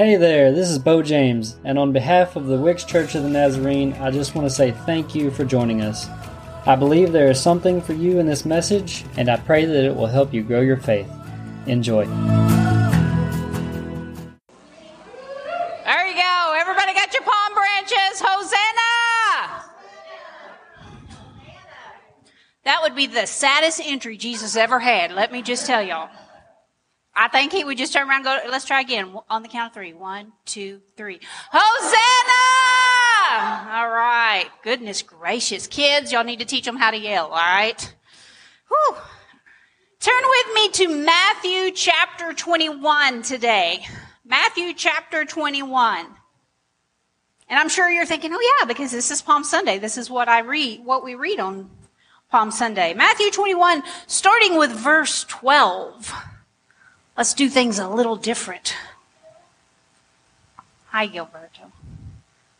Hey there, this is Bo James, and on behalf of the Wicks Church of the Nazarene, I just want to say thank you for joining us. I believe there is something for you in this message, and I pray that it will help you grow your faith. Enjoy. There you go. Everybody got your palm branches. Hosanna! That would be the saddest entry Jesus ever had. Let me just tell y'all. I think he would just turn around and go, let's try again on the count of three. One, two, three. Hosanna! All right. Goodness gracious. Kids, y'all need to teach them how to yell, all right? Whew. Turn with me to Matthew chapter 21 today. Matthew chapter 21. And I'm sure you're thinking, oh yeah, because this is Palm Sunday. This is what I read, what we read on Palm Sunday. Matthew 21, starting with verse 12. Let's do things a little different. Hi, Gilberto.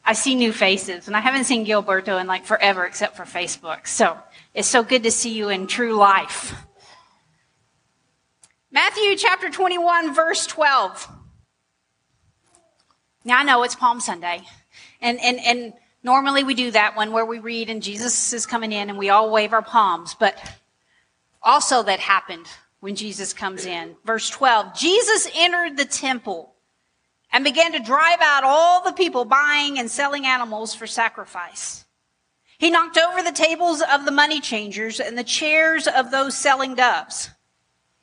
I see new faces, and I haven't seen Gilberto in like forever except for Facebook. So it's so good to see you in true life. Matthew chapter 21, verse 12. Now I know it's Palm Sunday, and, and, and normally we do that one where we read and Jesus is coming in and we all wave our palms, but also that happened when Jesus comes in. Verse 12, Jesus entered the temple and began to drive out all the people buying and selling animals for sacrifice. He knocked over the tables of the money changers and the chairs of those selling doves.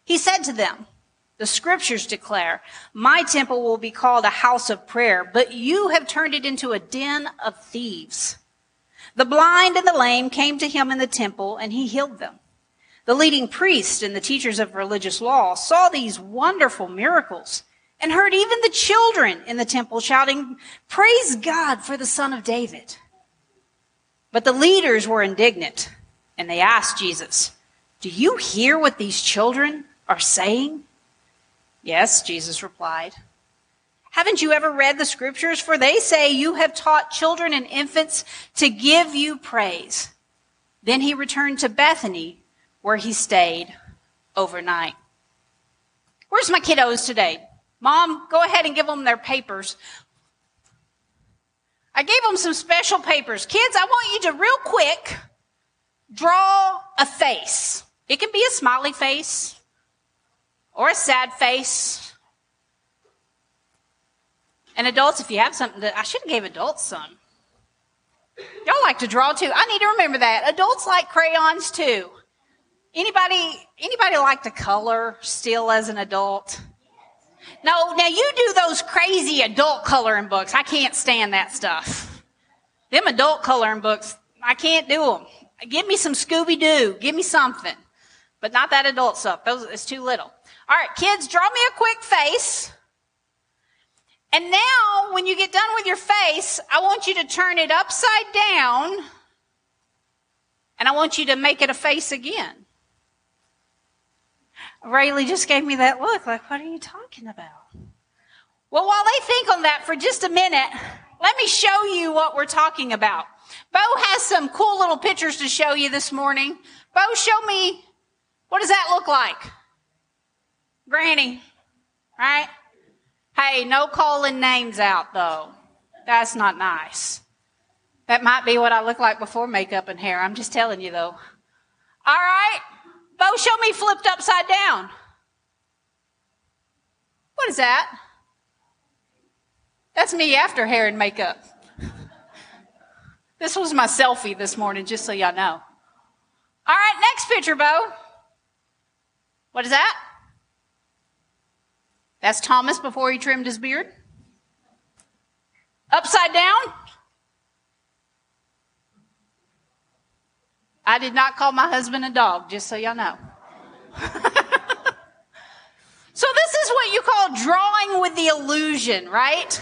He said to them, the scriptures declare, my temple will be called a house of prayer, but you have turned it into a den of thieves. The blind and the lame came to him in the temple and he healed them. The leading priests and the teachers of religious law saw these wonderful miracles and heard even the children in the temple shouting, praise God for the son of David. But the leaders were indignant and they asked Jesus, do you hear what these children are saying? Yes, Jesus replied. Haven't you ever read the scriptures? For they say you have taught children and infants to give you praise. Then he returned to Bethany where he stayed overnight. Where's my kiddos today? Mom, go ahead and give them their papers. I gave them some special papers. Kids, I want you to real quick draw a face. It can be a smiley face or a sad face. And adults, if you have something that I should have gave adults some. Y'all like to draw too. I need to remember that. Adults like crayons too. Anybody, anybody like to color still as an adult? No, now you do those crazy adult coloring books. I can't stand that stuff. Them adult coloring books, I can't do them. Give me some Scooby Doo. Give me something. But not that adult stuff. Those, it's too little. All right, kids, draw me a quick face. And now, when you get done with your face, I want you to turn it upside down. And I want you to make it a face again. Rayleigh just gave me that look like, what are you talking about? Well, while they think on that for just a minute, let me show you what we're talking about. Bo has some cool little pictures to show you this morning. Bo, show me, what does that look like? Granny, right? Hey, no calling names out though. That's not nice. That might be what I look like before makeup and hair. I'm just telling you though. All right. Bo, show me flipped upside down. What is that? That's me after hair and makeup. This was my selfie this morning, just so y'all know. All right, next picture, Bo. What is that? That's Thomas before he trimmed his beard. Upside down. I did not call my husband a dog, just so y'all know. so this is what you call drawing with the illusion, right?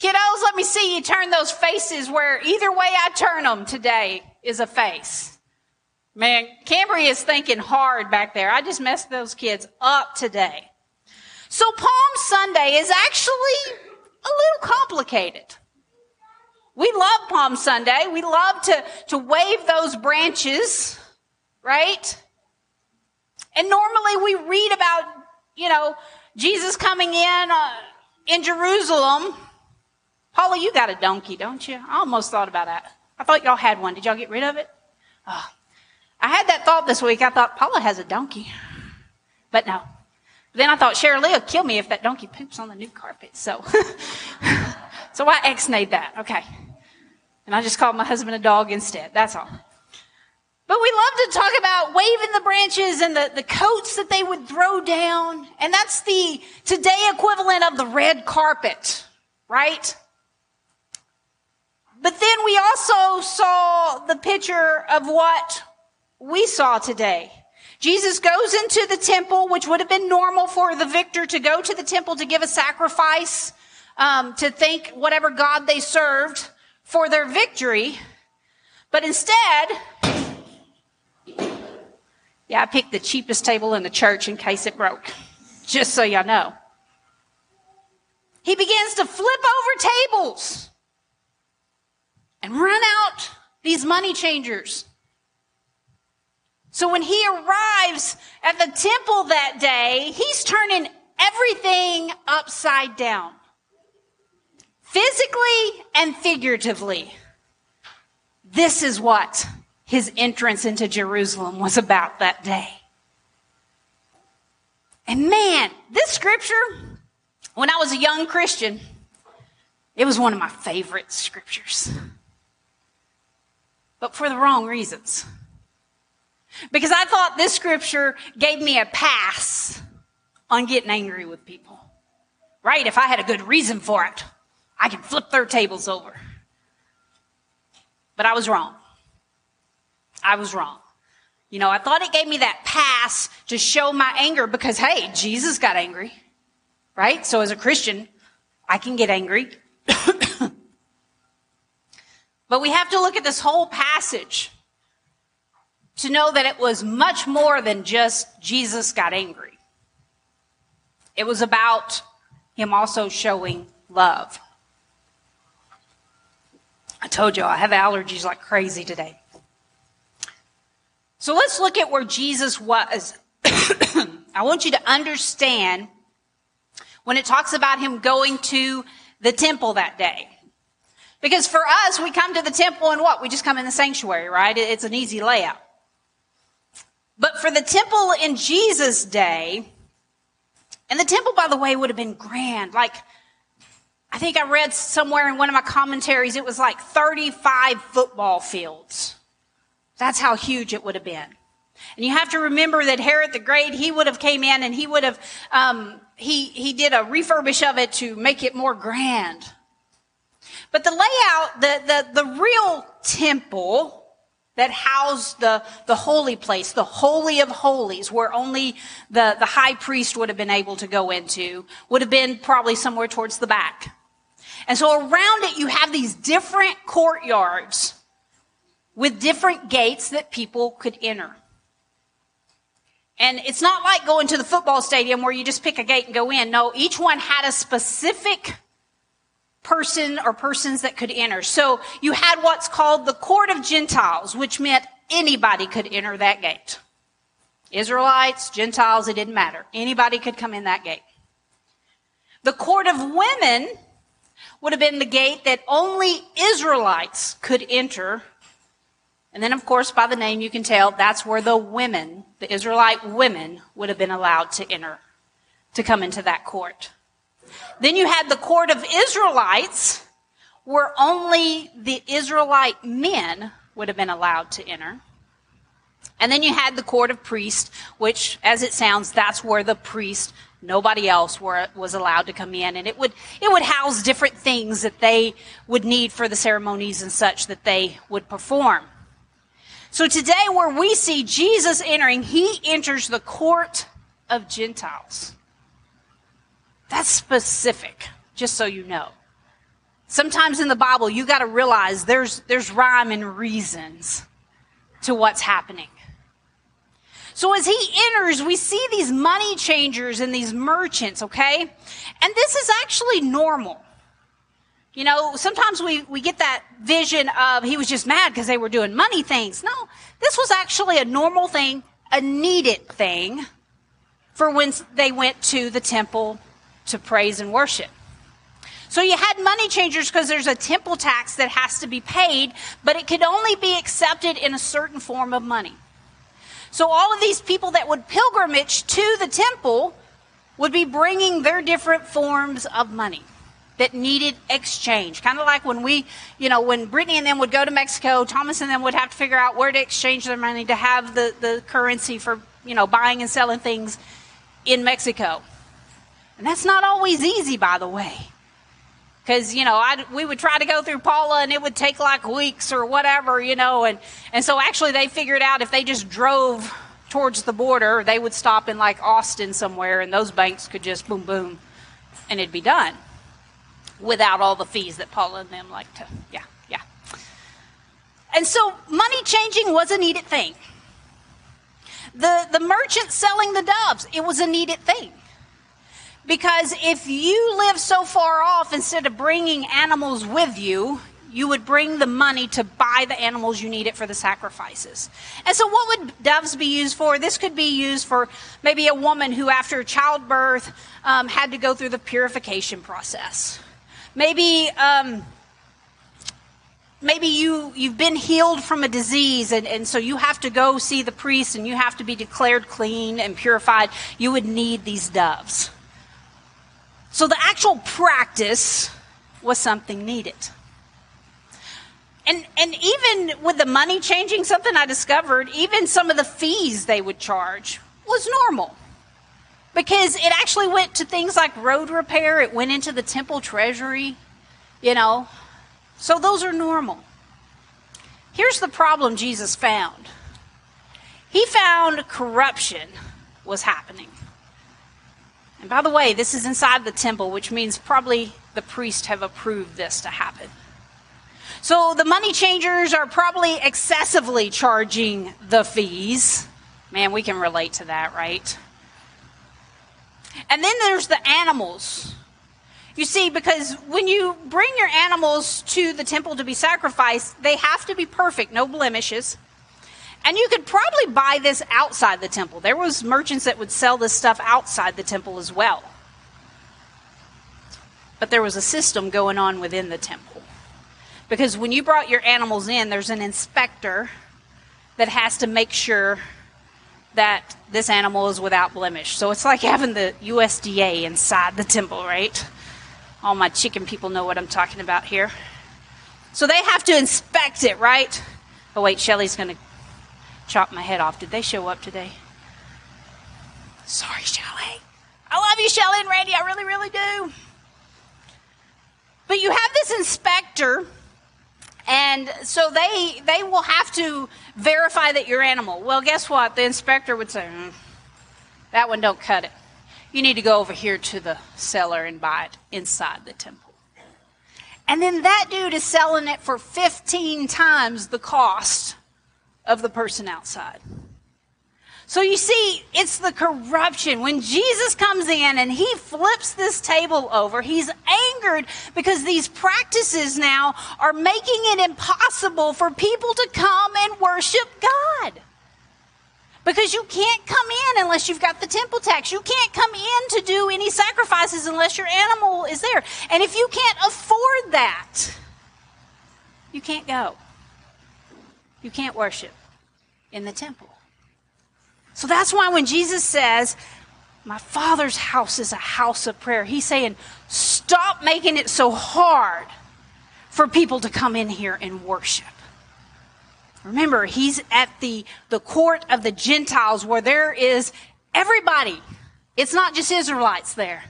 Kiddos, let me see you turn those faces where either way I turn them today is a face. Man, Cambry is thinking hard back there. I just messed those kids up today. So Palm Sunday is actually a little complicated. We love Palm Sunday. We love to, to wave those branches, right? And normally we read about, you know, Jesus coming in uh, in Jerusalem, Paula, you got a donkey, don't you? I almost thought about that. I thought y'all had one. Did y'all get rid of it? Oh. I had that thought this week. I thought Paula has a donkey. But no. Then I thought Cheryl will kill me if that donkey poops on the new carpet. So, so I ex-nayed that. Okay. And I just called my husband a dog instead. That's all. But we love to talk about waving the branches and the, the coats that they would throw down. And that's the today equivalent of the red carpet, right? But then we also saw the picture of what we saw today. Jesus goes into the temple, which would have been normal for the victor to go to the temple to give a sacrifice, um, to thank whatever God they served for their victory. But instead, yeah, I picked the cheapest table in the church in case it broke, just so y'all know. He begins to flip over tables and run out these money changers. So when he arrives at the temple that day, he's turning everything upside down. Physically and figuratively. This is what his entrance into Jerusalem was about that day. And man, this scripture, when I was a young Christian, it was one of my favorite scriptures. But for the wrong reasons. Because I thought this scripture gave me a pass on getting angry with people. Right? If I had a good reason for it, I can flip their tables over. But I was wrong. I was wrong. You know, I thought it gave me that pass to show my anger because, hey, Jesus got angry, right? So as a Christian, I can get angry. but we have to look at this whole passage to know that it was much more than just Jesus got angry. It was about him also showing love. I told you I have allergies like crazy today. So let's look at where Jesus was. I want you to understand when it talks about him going to the temple that day. Because for us, we come to the temple and what? We just come in the sanctuary, right? It's an easy layout. But for the temple in Jesus' day, and the temple, by the way, would have been grand. Like, I think I read somewhere in one of my commentaries, it was like 35 football fields. That's how huge it would have been. And you have to remember that Herod the Great, he would have came in and he would have, um, he, he did a refurbish of it to make it more grand. But the layout, the, the, the real temple that housed the, the holy place, the holy of holies, where only the, the high priest would have been able to go into, would have been probably somewhere towards the back. And so around it, you have these different courtyards with different gates that people could enter. And it's not like going to the football stadium where you just pick a gate and go in. No, each one had a specific person or persons that could enter. So you had what's called the court of Gentiles, which meant anybody could enter that gate. Israelites, Gentiles, it didn't matter. Anybody could come in that gate. The court of women would have been the gate that only Israelites could enter and then, of course, by the name you can tell that's where the women, the Israelite women, would have been allowed to enter, to come into that court. Then you had the court of Israelites, where only the Israelite men would have been allowed to enter. And then you had the court of priests, which, as it sounds, that's where the priest, nobody else were, was allowed to come in. And it would, it would house different things that they would need for the ceremonies and such that they would perform. So today, where we see Jesus entering, he enters the court of Gentiles. That's specific, just so you know. Sometimes in the Bible, you got to realize there's, there's rhyme and reasons to what's happening. So as he enters, we see these money changers and these merchants, okay? And this is actually normal. You know, sometimes we, we get that vision of he was just mad because they were doing money things. No, this was actually a normal thing, a needed thing for when they went to the temple to praise and worship. So you had money changers because there's a temple tax that has to be paid, but it could only be accepted in a certain form of money. So all of these people that would pilgrimage to the temple would be bringing their different forms of money that needed exchange. Kind of like when we, you know, when Brittany and them would go to Mexico, Thomas and them would have to figure out where to exchange their money to have the, the currency for, you know, buying and selling things in Mexico. And that's not always easy, by the way. Because, you know, I, we would try to go through Paula and it would take like weeks or whatever, you know. And, and so actually they figured out if they just drove towards the border, they would stop in like Austin somewhere and those banks could just boom, boom, and it'd be done without all the fees that Paula and them like to, yeah, yeah. And so money changing was a needed thing. The, the merchant selling the doves, it was a needed thing. Because if you live so far off, instead of bringing animals with you, you would bring the money to buy the animals you needed for the sacrifices. And so, what would doves be used for? This could be used for maybe a woman who, after childbirth, um, had to go through the purification process. Maybe. Um, maybe you, you've been healed from a disease and, and so you have to go see the priest and you have to be declared clean and purified. You would need these doves. So the actual practice was something needed. And, and even with the money changing, something I discovered, even some of the fees they would charge was normal. Because it actually went to things like road repair, it went into the temple treasury, you know. So those are normal. Here's the problem Jesus found He found corruption was happening. And by the way, this is inside the temple, which means probably the priests have approved this to happen. So the money changers are probably excessively charging the fees. Man, we can relate to that, right? And then there's the animals. You see, because when you bring your animals to the temple to be sacrificed, they have to be perfect, no blemishes. And you could probably buy this outside the temple. There was merchants that would sell this stuff outside the temple as well. But there was a system going on within the temple. Because when you brought your animals in, there's an inspector that has to make sure that this animal is without blemish. So it's like having the USDA inside the temple, right? All my chicken people know what I'm talking about here. So they have to inspect it, right? Oh, wait, Shelly's going to chop my head off. Did they show up today? Sorry, Shelly. I love you, Shelly and Randy. I really, really do. But you have this inspector, and so they they will have to verify that your animal. Well, guess what? The inspector would say, mm, "That one don't cut it. You need to go over here to the seller and buy it inside the temple." And then that dude is selling it for 15 times the cost of the person outside. So you see, it's the corruption. When Jesus comes in and he flips this table over, he's angered because these practices now are making it impossible for people to come and worship God. Because you can't come in unless you've got the temple tax. You can't come in to do any sacrifices unless your animal is there. And if you can't afford that, you can't go. You can't worship in the temple. So that's why when Jesus says, My Father's house is a house of prayer, he's saying, Stop making it so hard for people to come in here and worship. Remember, he's at the, the court of the Gentiles where there is everybody. It's not just Israelites there.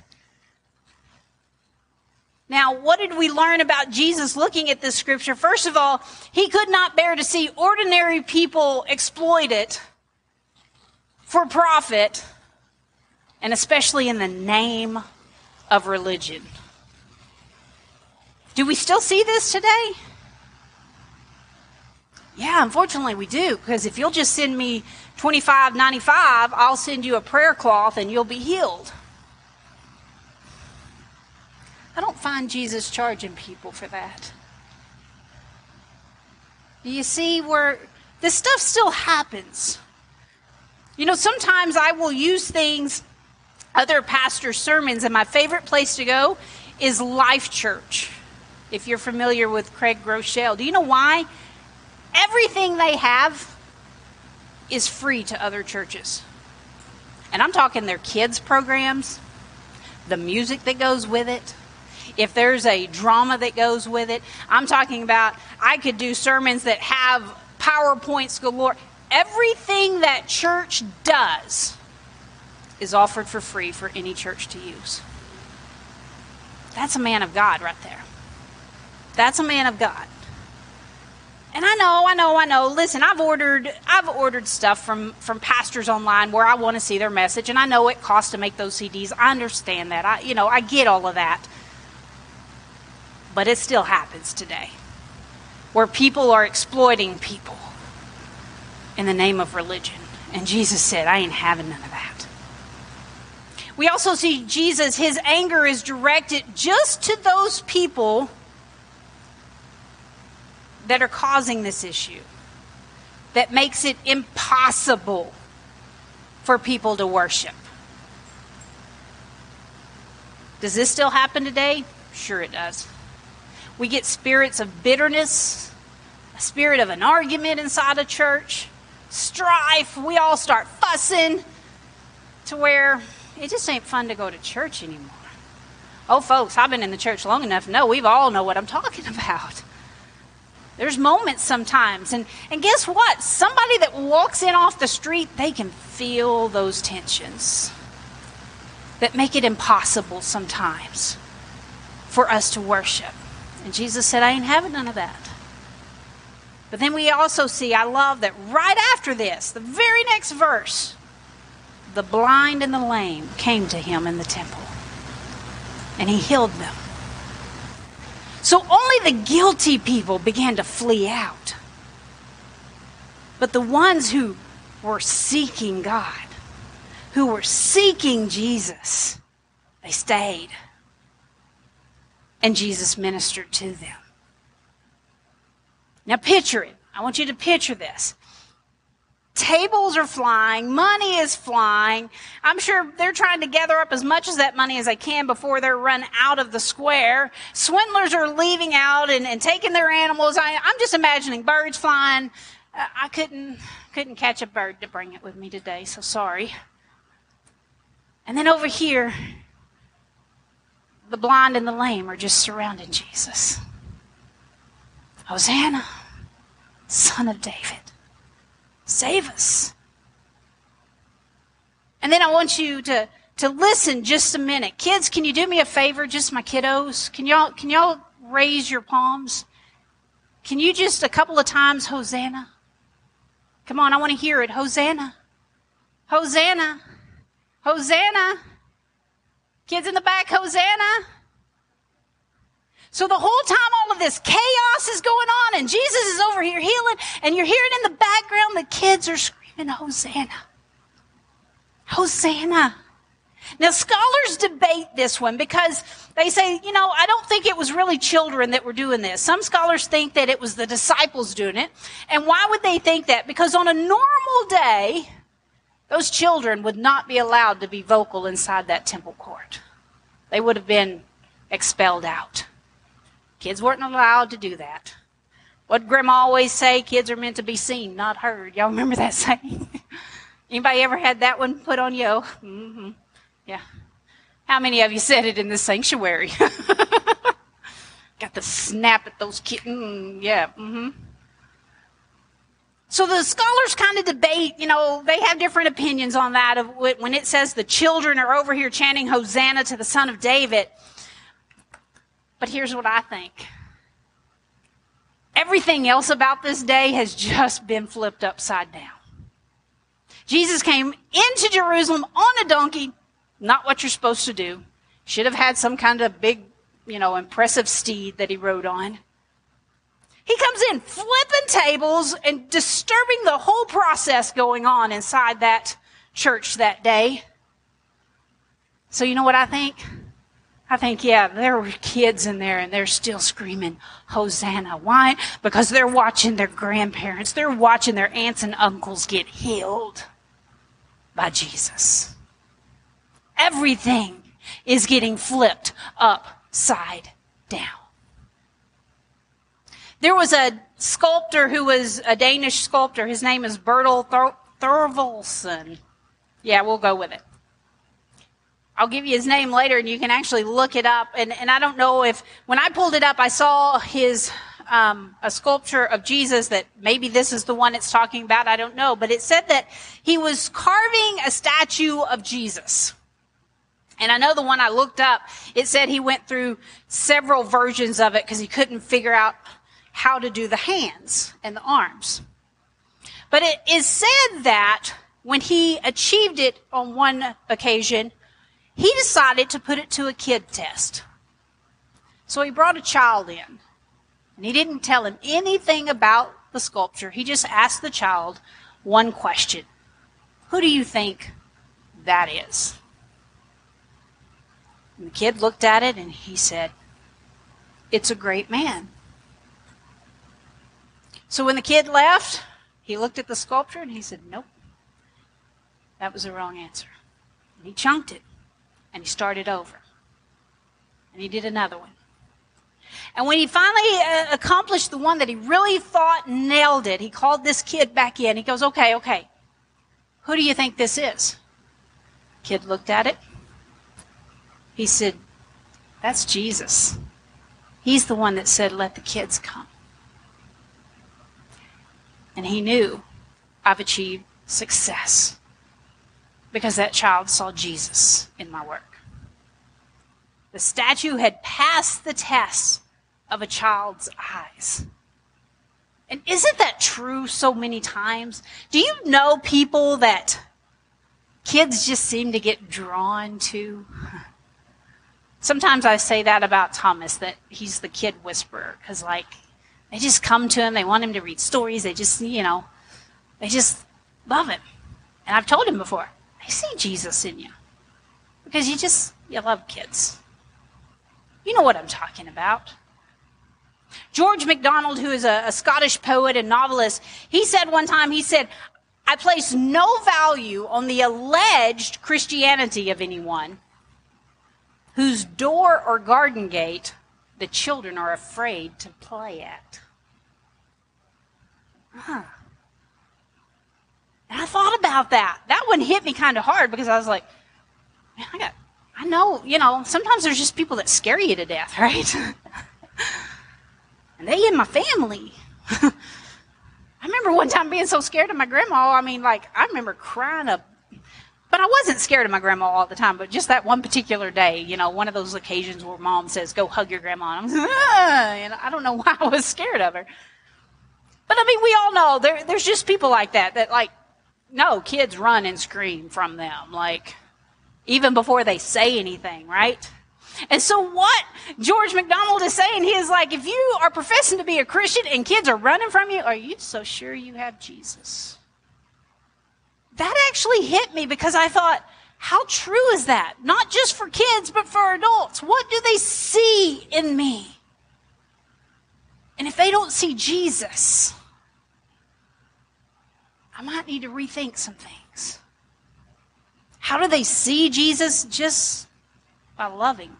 Now, what did we learn about Jesus looking at this scripture? First of all, he could not bear to see ordinary people exploit it for profit, and especially in the name of religion. Do we still see this today? Yeah, unfortunately we do, because if you'll just send me 25.95, I'll send you a prayer cloth and you'll be healed. I don't find Jesus charging people for that. You see where this stuff still happens? You know, sometimes I will use things, other pastors' sermons, and my favorite place to go is Life Church. If you're familiar with Craig Groeschel, do you know why? Everything they have is free to other churches. And I'm talking their kids' programs, the music that goes with it, if there's a drama that goes with it. I'm talking about I could do sermons that have PowerPoints galore. Everything that church does is offered for free for any church to use. That's a man of God right there. That's a man of God. And I know, I know, I know. Listen, I've ordered I've ordered stuff from from pastors online where I want to see their message and I know it costs to make those CDs. I understand that. I you know, I get all of that. But it still happens today. Where people are exploiting people in the name of religion. And Jesus said, I ain't having none of that. We also see Jesus, his anger is directed just to those people that are causing this issue, that makes it impossible for people to worship. Does this still happen today? Sure, it does. We get spirits of bitterness, a spirit of an argument inside a church, strife. We all start fussing to where it just ain't fun to go to church anymore. Oh, folks, I've been in the church long enough No, we've all know what I'm talking about. There's moments sometimes. And, and guess what? Somebody that walks in off the street, they can feel those tensions that make it impossible sometimes for us to worship. And Jesus said, I ain't having none of that. But then we also see, I love that right after this, the very next verse, the blind and the lame came to him in the temple. And he healed them. So only the guilty people began to flee out. But the ones who were seeking God, who were seeking Jesus, they stayed. And Jesus ministered to them. Now picture it. I want you to picture this. Tables are flying, money is flying. I'm sure they're trying to gather up as much of that money as they can before they're run out of the square. Swindlers are leaving out and, and taking their animals. I, am just imagining birds flying. Uh, I couldn't couldn't catch a bird to bring it with me today, so sorry. And then over here, the blind and the lame are just surrounding Jesus. Hosanna, Son of David. Save us. And then I want you to, to listen just a minute. Kids, can you do me a favor? Just my kiddos. Can y'all, can y'all raise your palms? Can you just a couple of times, Hosanna? Come on, I want to hear it. Hosanna. Hosanna. Hosanna. Kids in the back, Hosanna. So the whole time all of this chaos is going on and Jesus is over here healing and you're hearing in the background the kids are screaming, Hosanna. Hosanna. Now scholars debate this one because they say, you know, I don't think it was really children that were doing this. Some scholars think that it was the disciples doing it. And why would they think that? Because on a normal day, those children would not be allowed to be vocal inside that temple court. They would have been expelled out. Kids weren't allowed to do that. What grandma always say, kids are meant to be seen, not heard. Y'all remember that saying? Anybody ever had that one put on you? Mm-hmm. Yeah. How many of you said it in the sanctuary? Got the snap at those kids. Mm, yeah. Mm-hmm. So the scholars kind of debate, you know, they have different opinions on that of when it says the children are over here chanting Hosanna to the son of David. But here's what I think everything else about this day has just been flipped upside down. Jesus came into Jerusalem on a donkey, not what you're supposed to do. Should have had some kind of big, you know, impressive steed that he rode on. He comes in flipping tables and disturbing the whole process going on inside that church that day. So, you know what I think? I think, yeah, there were kids in there and they're still screaming, Hosanna. Why? Because they're watching their grandparents, they're watching their aunts and uncles get healed by Jesus. Everything is getting flipped upside down. There was a sculptor who was a Danish sculptor. His name is Bertel Thorvaldsen. Yeah, we'll go with it. I'll give you his name later and you can actually look it up. And, and I don't know if, when I pulled it up, I saw his, um, a sculpture of Jesus that maybe this is the one it's talking about. I don't know. But it said that he was carving a statue of Jesus. And I know the one I looked up, it said he went through several versions of it because he couldn't figure out how to do the hands and the arms. But it is said that when he achieved it on one occasion, he decided to put it to a kid test. So he brought a child in, and he didn't tell him anything about the sculpture. He just asked the child one question Who do you think that is? And the kid looked at it and he said, It's a great man. So when the kid left, he looked at the sculpture and he said, Nope, that was the wrong answer. And he chunked it and he started over. And he did another one. And when he finally uh, accomplished the one that he really thought nailed it, he called this kid back in. He goes, Okay, okay, who do you think this is? Kid looked at it. He said, That's Jesus. He's the one that said, Let the kids come. And he knew I've achieved success because that child saw Jesus in my work. The statue had passed the test of a child's eyes. And isn't that true so many times? Do you know people that kids just seem to get drawn to? Sometimes I say that about Thomas, that he's the kid whisperer, because, like, they just come to him, they want him to read stories, they just, you know, they just love him. And I've told him before, I see Jesus in you. Because you just, you love kids. You know what I'm talking about. George MacDonald, who is a, a, Scottish poet and novelist, he said one time, he said, I place no value on the alleged Christianity of anyone whose door or garden gate the children are afraid to play at. Huh. And I thought about that. That one hit me kind of hard because I was like, man, I got, I know, you know, sometimes there's just people that scare you to death, right? and they in my family. I remember one time being so scared of my grandma. I mean, like, I remember crying up but I wasn't scared of my grandma all the time, but just that one particular day, you know, one of those occasions where mom says, go hug your grandma. And, I'm, ah, and I don't know why I was scared of her. But I mean, we all know there, there's just people like that, that like, no, kids run and scream from them, like, even before they say anything, right? And so what George MacDonald is saying, he is like, if you are professing to be a Christian and kids are running from you, are you so sure you have Jesus? that actually hit me because I thought, how true is that? Not just for kids, but for adults. What do they see in me? And if they don't see Jesus, I might need to rethink some things. How do they see Jesus? Just by loving.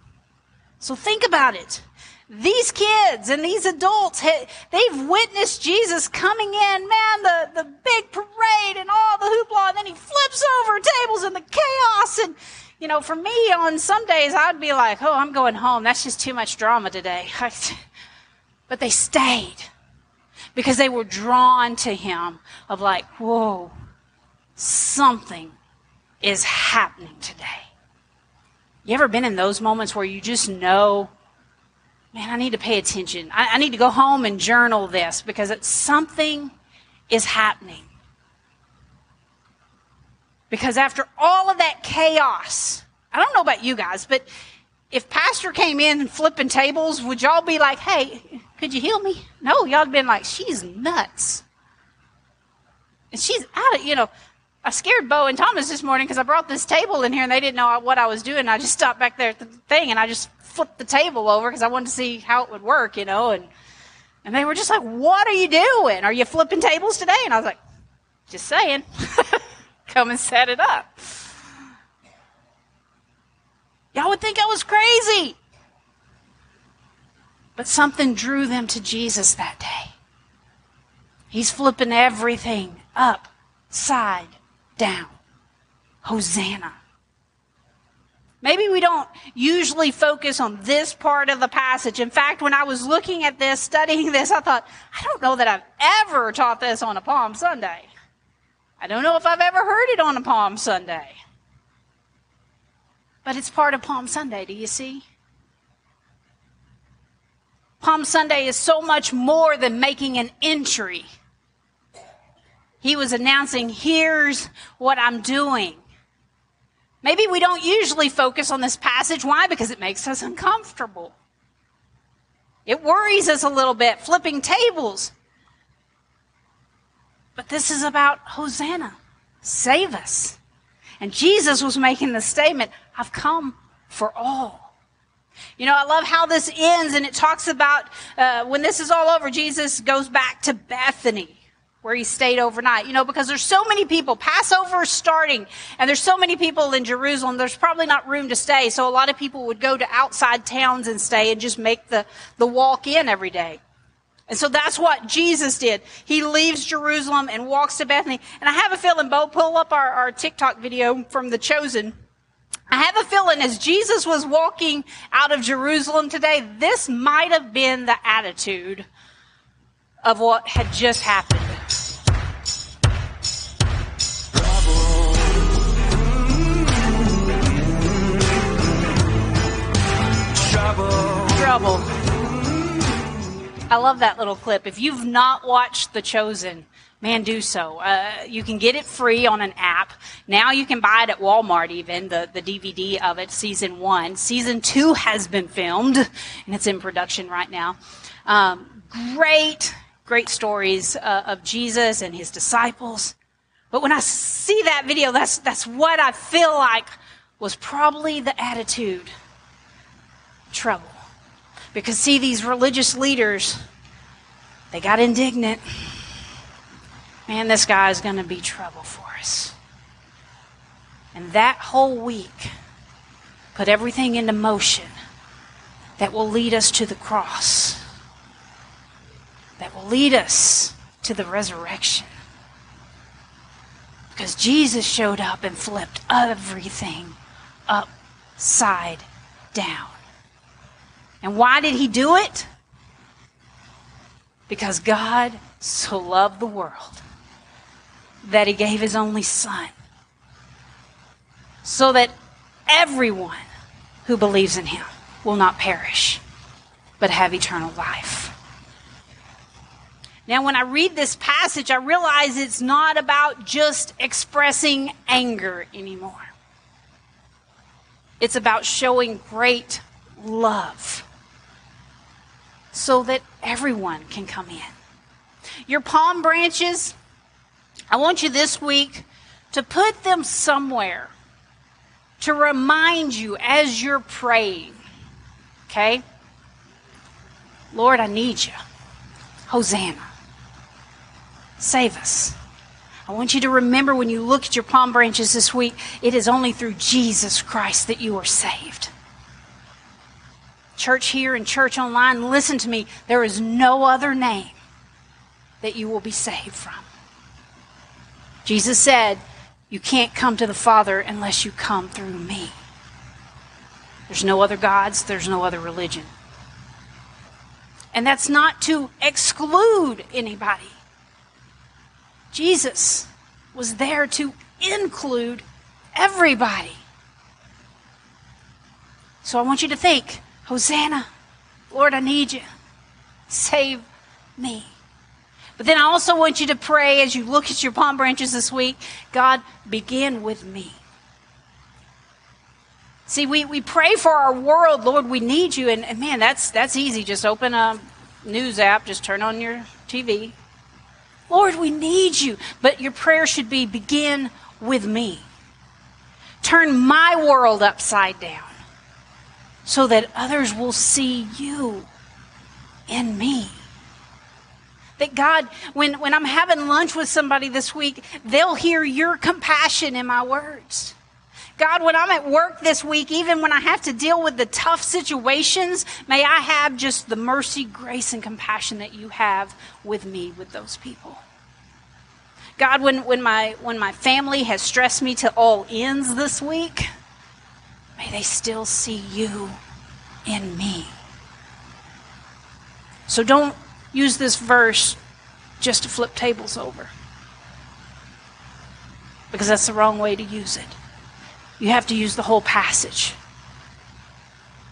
So think about it. These kids and these adults, they've witnessed Jesus coming in, man, the, the big parade and all the hoopla, and then he flips over tables and the chaos. And, you know, for me, on some days, I'd be like, oh, I'm going home. That's just too much drama today. but they stayed because they were drawn to him of like, whoa, something is happening today. You ever been in those moments where you just know man, I need to pay attention. I, I need to go home and journal this because it's something is happening. Because after all of that chaos, I don't know about you guys, but if pastor came in flipping tables, would y'all be like, hey, could you heal me? No, y'all have been like, she's nuts. And she's out of, you know, I scared Bo and Thomas this morning because I brought this table in here and they didn't know what I was doing. I just stopped back there at the thing and I just flipped the table over because I wanted to see how it would work, you know, and and they were just like, "What are you doing? Are you flipping tables today?" And I was like, "Just saying, come and set it up." Y'all would think I was crazy. But something drew them to Jesus that day. He's flipping everything upside down. Hosanna. Maybe we don't usually focus on this part of the passage. In fact, when I was looking at this, studying this, I thought, I don't know that I've ever taught this on a Palm Sunday. I don't know if I've ever heard it on a Palm Sunday. But it's part of Palm Sunday, do you see? Palm Sunday is so much more than making an entry. He was announcing, here's what I'm doing. Maybe we don't usually focus on this passage. Why? Because it makes us uncomfortable. It worries us a little bit, flipping tables. But this is about Hosanna. Save us. And Jesus was making the statement, I've come for all. You know, I love how this ends and it talks about uh, when this is all over, Jesus goes back to Bethany where he stayed overnight. You know, because there's so many people, Passover is starting, and there's so many people in Jerusalem, there's probably not room to stay. So a lot of people would go to outside towns and stay and just make the, the walk in every day. And so that's what Jesus did. He leaves Jerusalem and walks to Bethany. And I have a feeling, Bo, pull up our, our TikTok video from The Chosen. I have a feeling as Jesus was walking out of Jerusalem today, this might have been the attitude of what had just happened. Trouble. Trouble. I love that little clip. If you've not watched The Chosen, man, do so. Uh, you can get it free on an app. Now you can buy it at Walmart, even the, the DVD of it, season one. Season two has been filmed, and it's in production right now. Um, great, great stories uh, of Jesus and his disciples. But when I see that video, that's, that's what I feel like was probably the attitude trouble. Because, see, these religious leaders, they got indignant. Man, this guy is going to be trouble for us. And that whole week put everything into motion that will lead us to the cross, that will lead us to the resurrection. Because Jesus showed up and flipped everything upside down. And why did he do it? Because God so loved the world that he gave his only son so that everyone who believes in him will not perish but have eternal life. Now, when I read this passage, I realize it's not about just expressing anger anymore. It's about showing great love so that everyone can come in. Your palm branches, I want you this week to put them somewhere to remind you as you're praying. Okay? Lord, I need you. Hosanna. Save us. I want you to remember when you look at your palm branches this week, it is only through Jesus Christ that you are saved. Church here and church online, listen to me. There is no other name that you will be saved from. Jesus said, You can't come to the Father unless you come through me. There's no other gods, there's no other religion. And that's not to exclude anybody. Jesus was there to include everybody. So I want you to think Hosanna, Lord, I need you. Save me. But then I also want you to pray as you look at your palm branches this week God, begin with me. See, we, we pray for our world, Lord, we need you. And, and man, that's, that's easy. Just open a news app, just turn on your TV, Lord, we need you. But your prayer should be begin with me. Turn my world upside down so that others will see you in me. That God, when, when I'm having lunch with somebody this week, they'll hear your compassion in my words. God, when I'm at work this week, even when I have to deal with the tough situations, may I have just the mercy, grace, and compassion that you have with me, with those people. God, when, when, my, when my family has stressed me to all ends this week, may they still see you in me. So don't use this verse just to flip tables over. Because that's the wrong way to use it. You have to use the whole passage.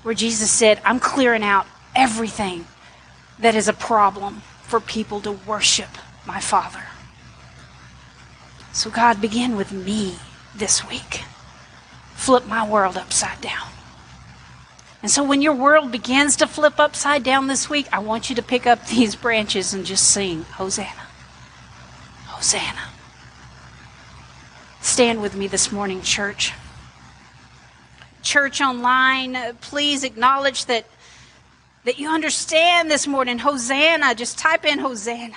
Where Jesus said, I'm clearing out everything that is a problem for people to worship my Father. So, God, begin with me this week. Flip my world upside down. And so, when your world begins to flip upside down this week, I want you to pick up these branches and just sing Hosanna. Hosanna. Stand with me this morning, church. Church online, please acknowledge that, that you understand this morning. Hosanna. Just type in Hosanna.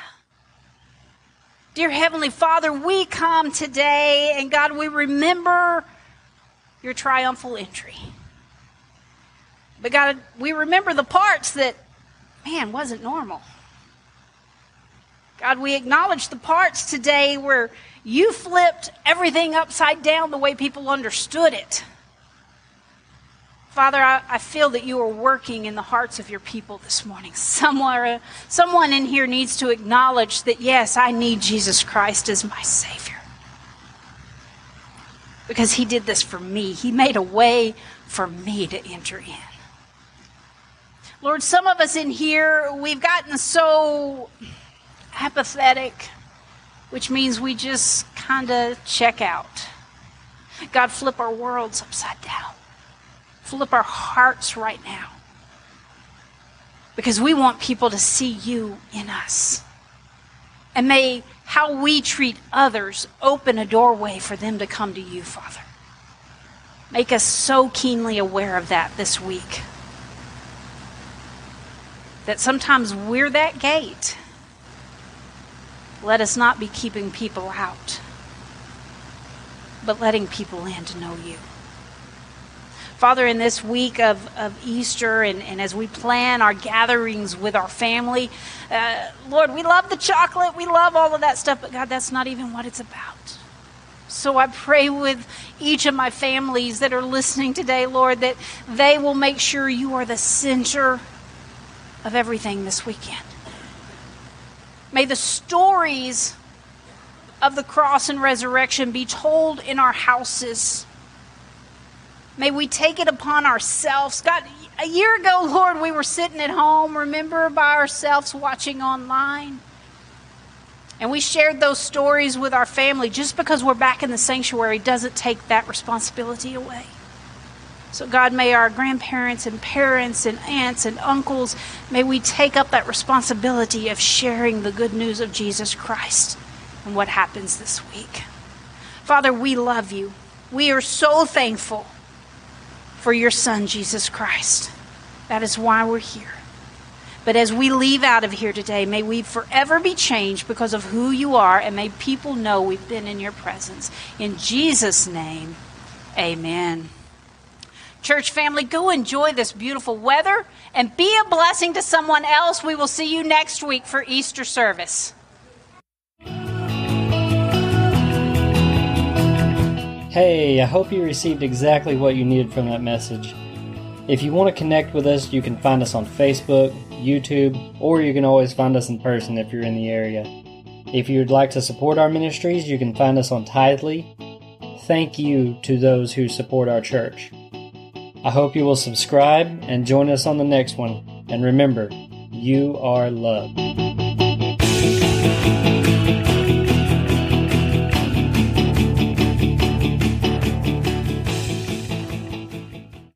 Dear Heavenly Father, we come today, and God, we remember your triumphal entry. But God, we remember the parts that, man, wasn't normal. God, we acknowledge the parts today where you flipped everything upside down the way people understood it. Father, I, I, feel that you are working in the hearts of your people this morning. Somewhere, someone in here needs to acknowledge that, yes, I need Jesus Christ as my Savior. Because He did this for me, He made a way for me to enter in. Lord, some of us in here, we've gotten so apathetic, which means we just kind of check out. God, flip our worlds upside down flip our hearts right now. Because we want people to see you in us. And may how we treat others open a doorway for them to come to you, Father. Make us so keenly aware of that this week. That sometimes we're that gate. Let us not be keeping people out, but letting people in to know you. Father, in this week of, of Easter and, and as we plan our gatherings with our family, uh, Lord, we love the chocolate, we love all of that stuff, but God, that's not even what it's about. So I pray with each of my families that are listening today, Lord, that they will make sure you are the center of everything this weekend. May the stories of the cross and resurrection be told in our houses May we take it upon ourselves. God, a year ago, Lord, we were sitting at home, remember, by ourselves watching online. And we shared those stories with our family. Just because we're back in the sanctuary doesn't take that responsibility away. So, God, may our grandparents and parents and aunts and uncles, may we take up that responsibility of sharing the good news of Jesus Christ and what happens this week. Father, we love you. We are so thankful for your Son, Jesus Christ. That is why we're here. But as we leave out of here today, may we forever be changed because of who you are, and may people know we've been in your presence. In Jesus' name, amen. Church family, go enjoy this beautiful weather and be a blessing to someone else. We will see you next week for Easter service. Hey, I hope you received exactly what you needed from that message. If you want to connect with us, you can find us on Facebook, YouTube, or you can always find us in person if you're in the area. If you would like to support our ministries, you can find us on Tithely. Thank you to those who support our church. I hope you will subscribe and join us on the next one. And remember, you are loved.